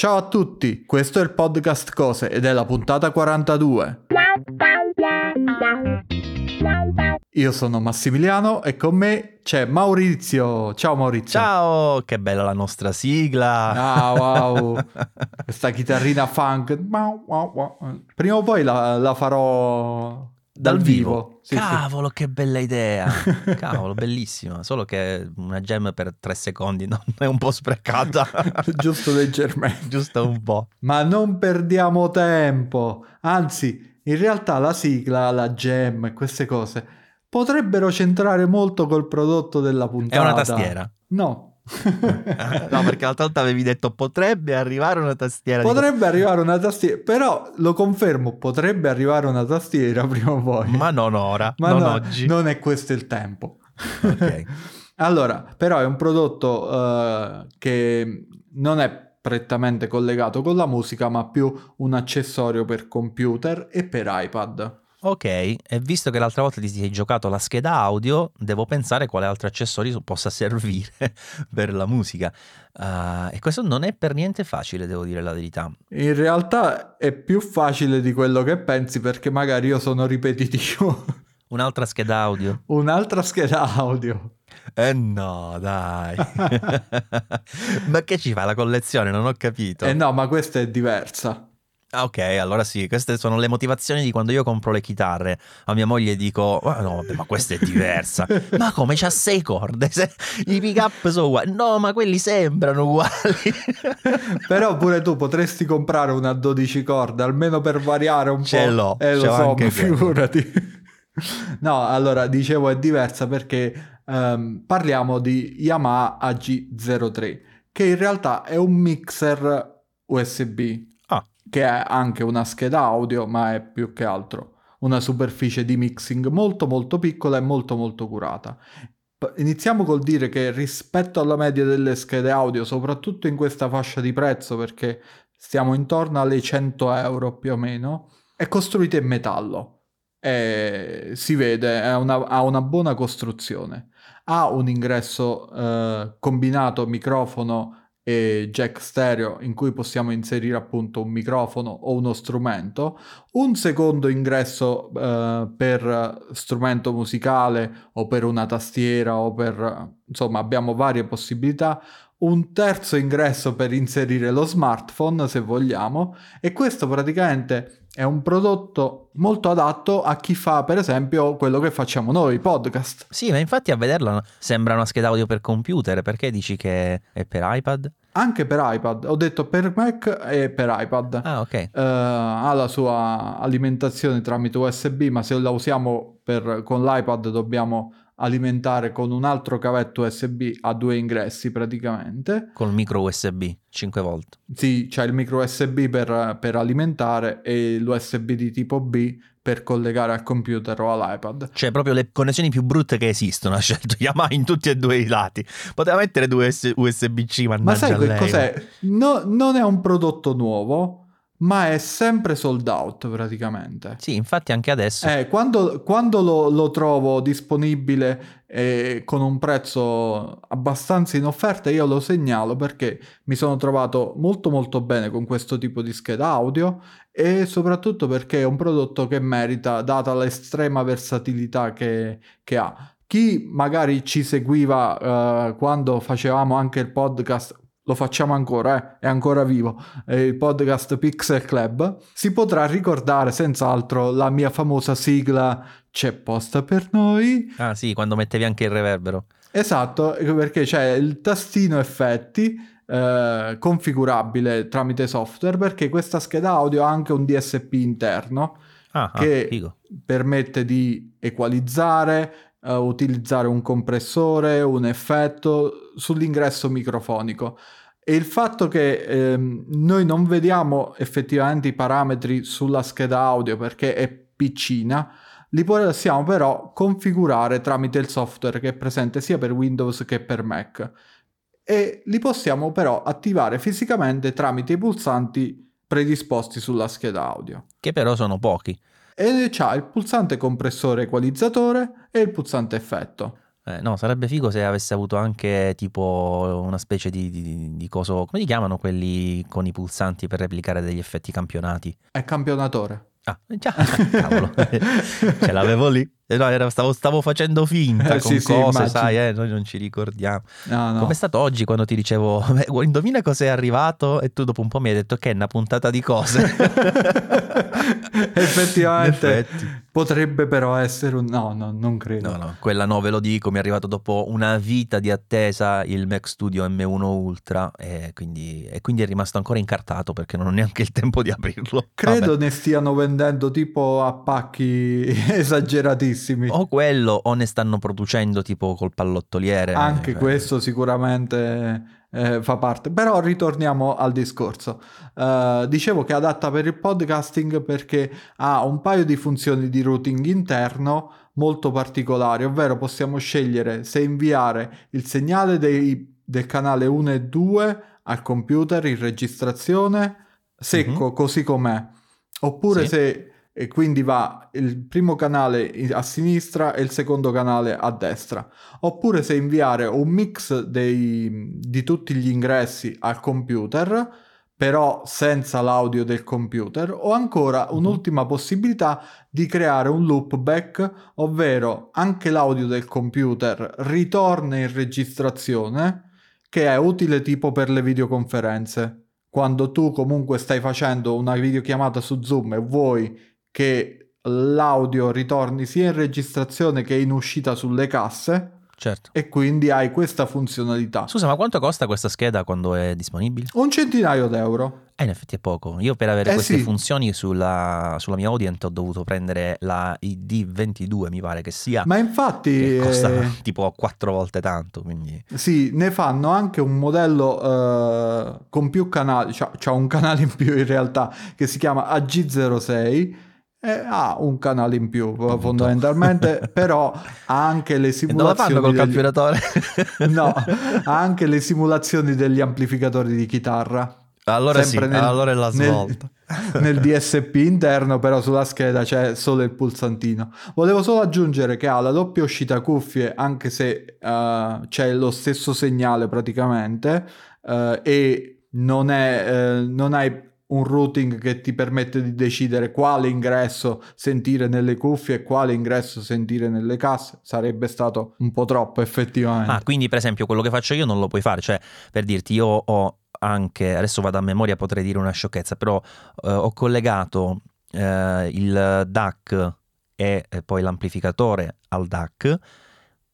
Ciao a tutti, questo è il podcast Cose ed è la puntata 42. Io sono Massimiliano e con me c'è Maurizio. Ciao Maurizio. Ciao, che bella la nostra sigla. Ah, wow. Questa chitarrina funk. Prima o poi la, la farò dal, dal vivo. vivo. Sì, Cavolo, sì. che bella idea! Cavolo, bellissima. Solo che una gem per tre secondi non è un po' sprecata. Giusto leggermente. Giusto un po'. Ma non perdiamo tempo. Anzi, in realtà la sigla, la gem e queste cose potrebbero centrare molto col prodotto della puntata. È una tastiera. No, no, perché l'altra volta avevi detto potrebbe arrivare una tastiera. Potrebbe dico... arrivare una tastiera, però lo confermo, potrebbe arrivare una tastiera prima o poi. Ma non ora, Ma non no, oggi. Non è questo il tempo. Ok. allora, però è un prodotto uh, che non è prettamente collegato con la musica, ma più un accessorio per computer e per iPad. Ok, e visto che l'altra volta ti sei giocato la scheda audio, devo pensare quale altro accessorio possa servire per la musica. Uh, e questo non è per niente facile, devo dire la verità. In realtà è più facile di quello che pensi perché magari io sono ripetitivo. Un'altra scheda audio. Un'altra scheda audio. Eh no, dai. ma che ci fa la collezione? Non ho capito. Eh no, ma questa è diversa. Ah, ok, allora sì, queste sono le motivazioni di quando io compro le chitarre. A mia moglie dico: Ma no, vabbè, ma questa è diversa. ma come c'ha sei corde? Se... I pick up sono uguali. No, ma quelli sembrano uguali. Però pure tu potresti comprare una 12 corde, almeno per variare un ce po'. L'ho, eh, lo so, figurati. no, allora dicevo è diversa perché um, parliamo di Yamaha AG03, che in realtà è un mixer USB che è anche una scheda audio, ma è più che altro una superficie di mixing molto molto piccola e molto molto curata. Iniziamo col dire che rispetto alla media delle schede audio, soprattutto in questa fascia di prezzo, perché stiamo intorno alle 100 euro più o meno, è costruita in metallo. E si vede, una, ha una buona costruzione. Ha un ingresso eh, combinato microfono e jack stereo in cui possiamo inserire appunto un microfono o uno strumento, un secondo ingresso eh, per strumento musicale o per una tastiera o per insomma abbiamo varie possibilità, un terzo ingresso per inserire lo smartphone se vogliamo. E questo praticamente è un prodotto molto adatto a chi fa per esempio quello che facciamo noi, podcast. Sì, ma infatti a vederlo sembra una scheda audio per computer, perché dici che è per iPad? Anche per iPad, ho detto per Mac e per iPad. Ah, ok. Uh, ha la sua alimentazione tramite USB, ma se la usiamo per, con l'iPad dobbiamo alimentare con un altro cavetto USB a due ingressi praticamente. Col micro USB 5 volt. Sì, c'è il micro USB per, per alimentare e l'USB di tipo B per collegare al computer o all'iPad. Cioè proprio le connessioni più brutte che esistono ha scelto Yamaha in tutti e due i lati. Poteva mettere due USB-C, mannaggia Ma sai che cos'è? No, non è un prodotto nuovo, ma è sempre sold out praticamente. Sì, infatti anche adesso. Eh, quando, quando lo, lo, trovo disponibile e con un prezzo abbastanza in offerta, io lo segnalo perché mi sono trovato molto molto bene con questo tipo di scheda audio e soprattutto perché è un prodotto che merita, data l'estrema versatilità che, che ha. Chi magari ci seguiva uh, quando facevamo anche il podcast lo facciamo ancora, eh? è ancora vivo, è il podcast Pixel Club, si potrà ricordare senz'altro la mia famosa sigla C'è posta per noi. Ah sì, quando mettevi anche il reverbero. Esatto, perché c'è il tastino effetti eh, configurabile tramite software perché questa scheda audio ha anche un DSP interno ah, che ah, permette di equalizzare, uh, utilizzare un compressore, un effetto sull'ingresso microfonico. E il fatto che ehm, noi non vediamo effettivamente i parametri sulla scheda audio perché è piccina, li possiamo però configurare tramite il software che è presente sia per Windows che per Mac. E li possiamo però attivare fisicamente tramite i pulsanti predisposti sulla scheda audio. Che però sono pochi e c'ha il pulsante compressore equalizzatore e il pulsante effetto. Eh, no, sarebbe figo se avesse avuto anche tipo una specie di, di, di coso, come li chiamano quelli con i pulsanti per replicare degli effetti campionati? È campionatore. Ah, già, cavolo, ce l'avevo lì. Eh, no, era, stavo, stavo, facendo finta eh, con sì, cose, sì, sai, eh, noi non ci ricordiamo. No, no. Come è stato oggi quando ti dicevo, indovina cos'è arrivato? E tu dopo un po' mi hai detto che è una puntata di cose. Effettivamente potrebbe però essere un... No, no, non credo. No, no, quella no, ve lo dico, mi è arrivato dopo una vita di attesa il Mac Studio M1 Ultra e quindi, e quindi è rimasto ancora incartato perché non ho neanche il tempo di aprirlo. Credo Vabbè. ne stiano vendendo tipo a pacchi esageratissimi. O quello o ne stanno producendo tipo col pallottoliere. Anche Eh, questo sicuramente eh, fa parte. Però ritorniamo al discorso. Uh, dicevo che è adatta per il podcasting perché ha un paio di funzioni di routing interno molto particolari, ovvero possiamo scegliere se inviare il segnale dei, del canale 1 e 2 al computer in registrazione secco Mhm. così com'è, oppure Sì. se e quindi va il primo canale a sinistra e il secondo canale a destra oppure se inviare un mix dei- di tutti gli ingressi al computer, però senza l'audio del computer, o ancora Mhm. un'ultima possibilità di creare un loopback, ovvero anche l'audio del computer ritorna in registrazione, che è utile tipo per le videoconferenze. Quando tu comunque stai facendo una videochiamata su Zoom e vuoi che l'audio ritorni sia in registrazione che in uscita sulle casse Certo. e quindi hai questa funzionalità. Scusa, ma quanto costa questa scheda quando è disponibile? Un centinaio d'euro. Eh, in effetti è poco. Io per avere Eh, queste sì. funzioni sulla, sulla mia Audient ho dovuto prendere la ID22, mi pare che sia. Ma infatti costa eh, tipo quattro volte tanto, quindi... sì, ne fanno anche un modello eh, con più canali, c'ha, c'ha un canale in più in realtà che si chiama AG06 e ha un canale in più fondamentalmente, però ha anche le E dove simulazioni fanno col degli- campionatore? No, ha anche le simulazioni degli amplificatori di chitarra. allora Sempre sì, nel- allora è la nel- svolta. nel DSP interno, però sulla scheda c'è solo il pulsantino. Volevo solo aggiungere che ha la doppia uscita cuffie, anche se eh, c'è lo stesso segnale praticamente, eh, e non, è, eh, non hai un routing che ti permette di decidere quale ingresso sentire nelle cuffie e quale ingresso sentire nelle casse. Sarebbe stato un po' troppo effettivamente. Ah, quindi per esempio quello che faccio io non lo puoi fare, cioè per dirti io ho anche, adesso vado a memoria potrei dire una sciocchezza, però eh, ho collegato eh, il DAC e poi l'amplificatore al DAC,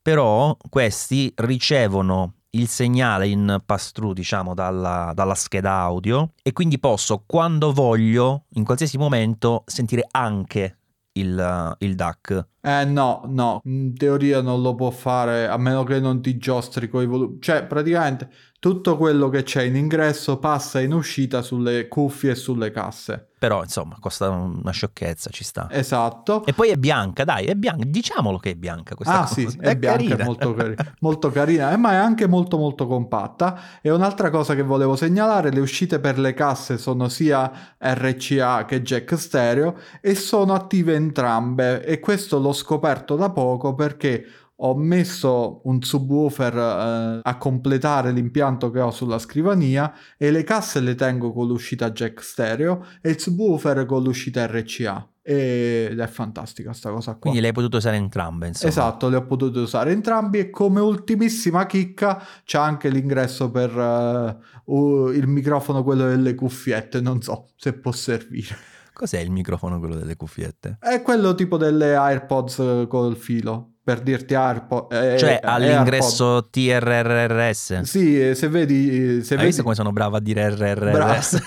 però questi ricevono il segnale in pass-through, diciamo, dalla, dalla scheda audio e quindi posso, quando voglio, in qualsiasi momento, sentire anche il, il DAC. Eh no, no, in teoria non lo può fare a meno che non ti giostri coi volumi. Cioè, praticamente tutto quello che c'è in ingresso passa in uscita sulle cuffie e sulle casse. Però, insomma, costa una sciocchezza, ci sta. Esatto. E poi è bianca, dai, è bianca, diciamolo che è bianca questa Ah cosa. sì, è, bianca, carina. è molto, cari- molto carina, eh, ma è anche molto molto compatta. E un'altra cosa che volevo segnalare, le uscite per le casse sono sia RCA che jack stereo e sono attive entrambe e questo l'ho scoperto da poco perché ho messo un subwoofer eh, a completare l'impianto che ho sulla scrivania e le casse le tengo con l'uscita jack stereo e il subwoofer con l'uscita RCA ed è fantastica sta cosa qua. Quindi le hai potute usare entrambe, insomma. Esatto, le ho potute usare entrambi e come ultimissima chicca c'è anche l'ingresso per eh, uh, il microfono, quello delle cuffiette, non so se può servire. Cos'è il microfono quello delle cuffiette? È quello tipo delle AirPods eh, col filo, per dirti AirPods. cioè all'ingresso TRRRS. Sì, eh, se vedi... Se Hai vedi... visto come sono bravo a dire. RRRS?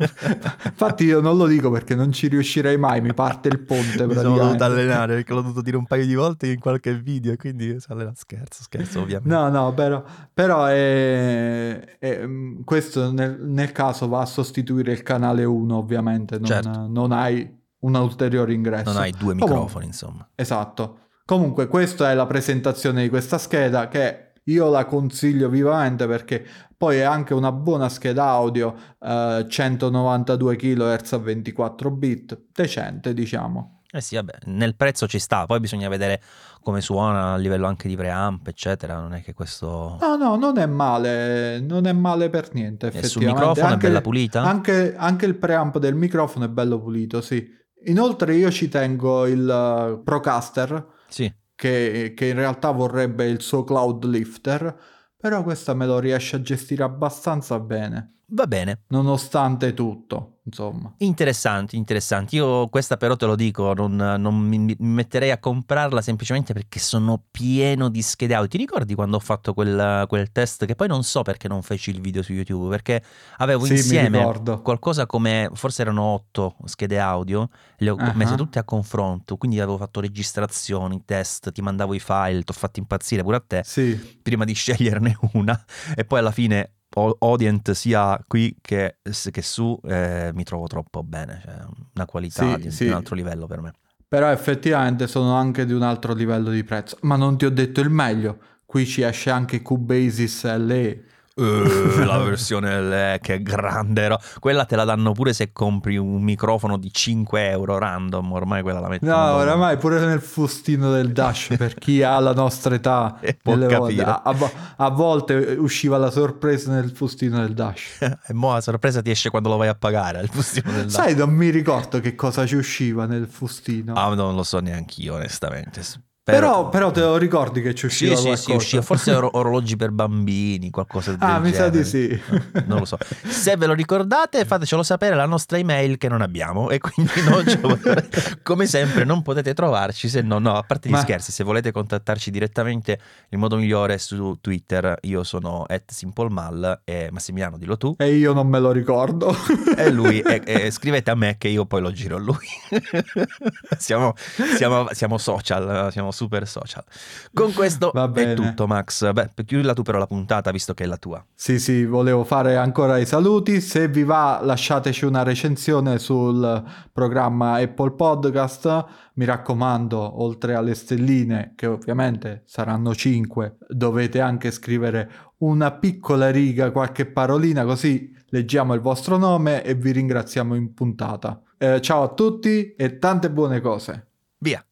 Infatti io non lo dico perché non ci riuscirei mai, mi parte il ponte Mi sono dovuto allenare perché l'ho dovuto dire un paio di volte in qualche video, quindi scherzo, scherzo ovviamente. No, no, però, però è, è- mm, questo nel, nel caso va a sostituire il canale 1, ovviamente, non, Certo. non hai un ulteriore ingresso. Non hai due Comunque- microfoni, insomma. Esatto. Comunque, questa è la presentazione di questa scheda che io la consiglio vivamente perché poi è anche una buona scheda audio, eh, 192 kHz a 24 bit, decente, diciamo. Eh sì, vabbè, nel prezzo ci sta, poi bisogna vedere come suona a livello anche di preamp, eccetera. Non è che questo. No, no, non è male, non è male per niente. E sul Effettivamente. microfono anche, è bella pulita? Anche, anche il preamp del microfono è bello pulito, sì. Inoltre io ci tengo il uh, Procaster, Sì. che, che in realtà vorrebbe il suo cloud lifter, però questa me lo riesce a gestire abbastanza bene, Va bene. nonostante tutto, insomma. Interessanti, interessanti. Io questa però te lo dico, non, non mi, mi metterei a comprarla semplicemente perché sono pieno di schede audio. Ti ricordi quando ho fatto quel, quel test che poi non so perché non feci il video su YouTube? Perché avevo Sì, insieme qualcosa come, forse erano otto schede audio, le ho Ah. messe tutte a confronto, quindi avevo fatto registrazioni, test, ti mandavo i file, ti ho fatto impazzire pure a te Sì, prima di sceglierne una e poi alla fine Audient sia qui che, che su eh, mi trovo troppo bene, cioè una qualità Sì, di, di sì. un altro livello per me. però effettivamente sono anche di un altro livello di prezzo. Ma non ti ho detto il meglio, qui ci esce anche Cubasis LE. Eh, la versione LE che grande, ero- quella te la danno pure se compri un microfono di 5 euro random, ormai quella la mettono. No, oramai pure nel fustino del Dash per chi ha la nostra età. Eh, può capire. a, a a volte usciva la sorpresa nel fustino del Dash. e mo la sorpresa ti esce quando lo vai a pagare al bustino del Sai, non mi ricordo che cosa ci usciva nel fustino. Ah, non lo so neanche io onestamente. Però, però te lo ricordi che ci Sì, usciva sì, sì, qualcosa? usciva. Forse or- orologi per bambini, qualcosa del Ah, mi sa di genere. sì. Non lo so. Se ve lo ricordate, fatecelo sapere la nostra email che non abbiamo. E quindi lo- come sempre non potete trovarci se no, no, a parte gli Ma- scherzi, se volete contattarci direttamente, il modo migliore è su Twitter. Io sono at simplemal e Massimiliano dillo tu. E io non me lo ricordo. E lui, e, e scrivete a me che io poi lo giro a lui. siamo, siamo, siamo social, siamo super social. Con questo Va è bene. tutto, Max. Beh, chiudila tu però la puntata, visto che è la tua. Sì, sì, volevo fare ancora i saluti. Se vi va, lasciateci una recensione sul programma Apple Podcast. Mi raccomando, oltre alle stelline, che ovviamente saranno 5, dovete anche scrivere una piccola riga, qualche parolina, così leggiamo il vostro nome e vi ringraziamo in puntata. Eh, ciao a tutti e tante buone cose. Via.